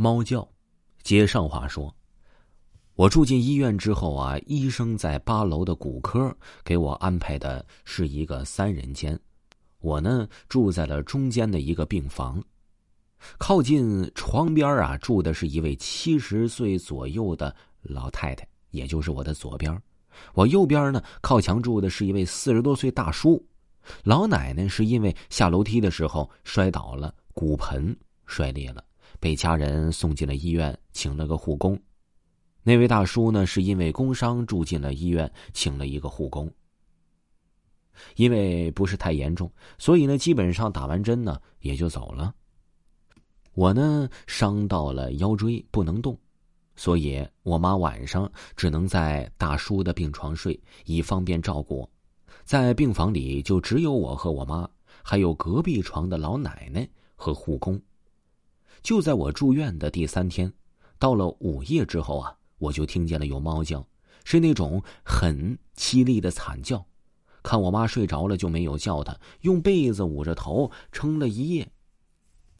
猫叫，接上话说，我住进医院之后啊，医生在八楼的骨科给我安排的是一个三人间，我呢住在了中间的一个病房，靠近床边啊住的是一位七十岁左右的老太太，也就是我的左边，我右边呢靠墙住的是一位四十多岁大叔，老奶奶是因为下楼梯的时候摔倒了，骨盆摔裂了。被家人送进了医院，请了个护工。那位大叔呢，是因为工伤住进了医院，请了一个护工。因为不是太严重，所以呢，基本上打完针呢也就走了。我呢伤到了腰椎，不能动，所以我妈晚上只能在大叔的病床睡，以方便照顾。在病房里就只有我和我妈，还有隔壁床的老奶奶和护工。就在我住院的第三天，到了午夜之后啊，我就听见了有猫叫，是那种很凄厉的惨叫。看我妈睡着了，就没有叫她，用被子捂着头撑了一夜。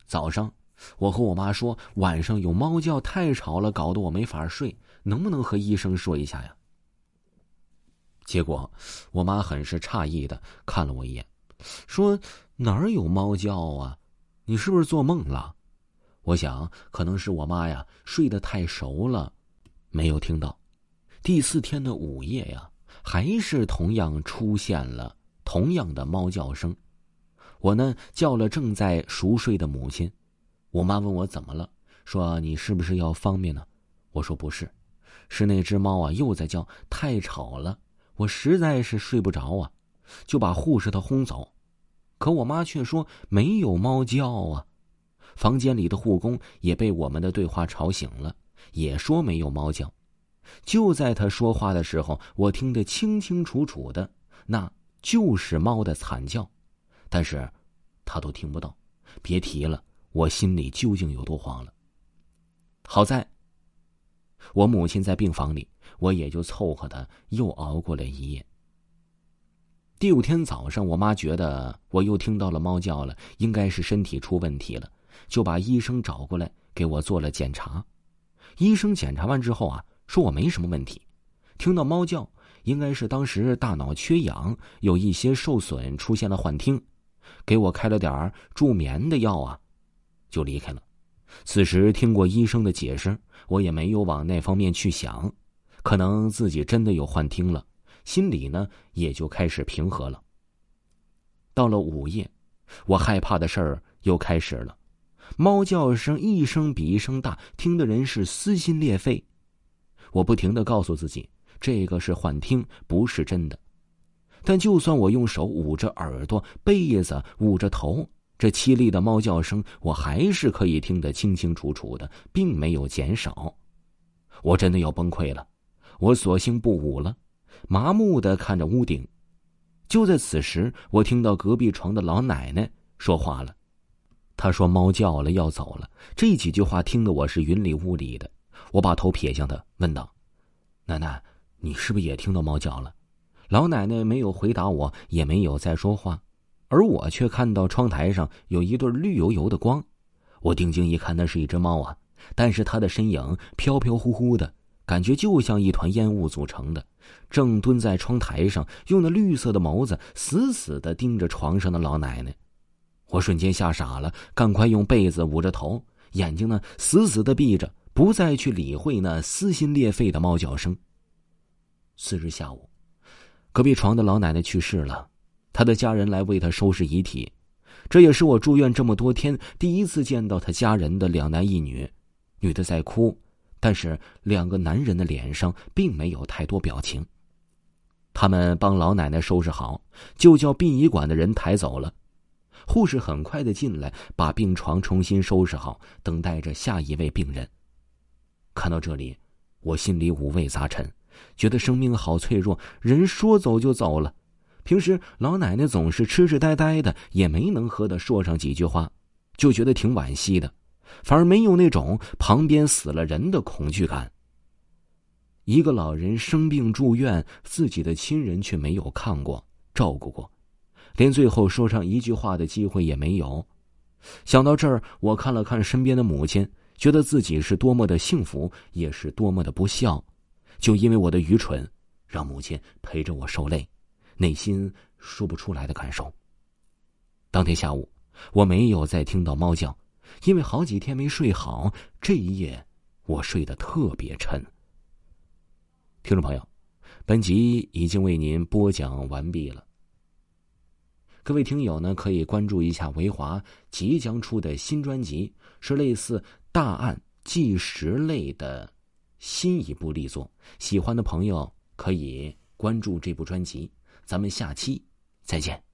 早上，我和我妈说晚上有猫叫，太吵了，搞得我没法睡，能不能和医生说一下呀？结果，我妈很是诧异的看了我一眼，说：“哪儿有猫叫啊？你是不是做梦了？”我想，可能是我妈呀睡得太熟了，没有听到。第四天的午夜呀，还是同样出现了同样的猫叫声。我呢叫了正在熟睡的母亲，我妈问我怎么了，说你是不是要方便呢？我说不是，是那只猫啊又在叫，太吵了，我实在是睡不着啊，就把护士他轰走。可我妈却说没有猫叫啊。房间里的护工也被我们的对话吵醒了，也说没有猫叫。就在他说话的时候，我听得清清楚楚的，那就是猫的惨叫，但是，他都听不到，别提了，我心里究竟有多慌了。好在，我母亲在病房里，我也就凑合的又熬过了一夜。第五天早上，我妈觉得我又听到了猫叫了，应该是身体出问题了。就把医生找过来给我做了检查，医生检查完之后啊，说我没什么问题，听到猫叫应该是当时大脑缺氧，有一些受损，出现了幻听，给我开了点助眠的药啊，就离开了。此时听过医生的解释，我也没有往那方面去想，可能自己真的有幻听了，心里呢也就开始平和了。到了午夜，我害怕的事儿又开始了。猫叫声一声比一声大，听的人是撕心裂肺。我不停的告诉自己，这个是幻听，不是真的。但就算我用手捂着耳朵、被子捂着头，这凄厉的猫叫声，我还是可以听得清清楚楚的，并没有减少。我真的要崩溃了，我索性不捂了，麻木的看着屋顶。就在此时，我听到隔壁床的老奶奶说话了。他说：“猫叫了，要走了。”这几句话听得我是云里雾里的。我把头撇向他，问道：“奶奶，你是不是也听到猫叫了？”老奶奶没有回答我，也没有再说话，而我却看到窗台上有一对绿油油的光。我定睛一看，那是一只猫啊，但是它的身影飘飘忽忽的，感觉就像一团烟雾组成的，正蹲在窗台上，用那绿色的眸子死死的盯着床上的老奶奶。我瞬间吓傻了，赶快用被子捂着头，眼睛呢死死的闭着，不再去理会那撕心裂肺的猫叫声。次日下午，隔壁床的老奶奶去世了，她的家人来为她收拾遗体，这也是我住院这么多天第一次见到她家人的两男一女，女的在哭，但是两个男人的脸上并没有太多表情。他们帮老奶奶收拾好，就叫殡仪馆的人抬走了。护士很快的进来，把病床重新收拾好，等待着下一位病人。看到这里，我心里五味杂陈，觉得生命好脆弱，人说走就走了。平时老奶奶总是痴痴呆呆的，也没能和她说上几句话，就觉得挺惋惜的，反而没有那种旁边死了人的恐惧感。一个老人生病住院，自己的亲人却没有看过、照顾过。连最后说上一句话的机会也没有。想到这儿，我看了看身边的母亲，觉得自己是多么的幸福，也是多么的不孝。就因为我的愚蠢，让母亲陪着我受累，内心说不出来的感受。当天下午，我没有再听到猫叫，因为好几天没睡好，这一夜我睡得特别沉。听众朋友，本集已经为您播讲完毕了。各位听友呢，可以关注一下维华即将出的新专辑，是类似大案纪实类的新一部力作。喜欢的朋友可以关注这部专辑。咱们下期再见。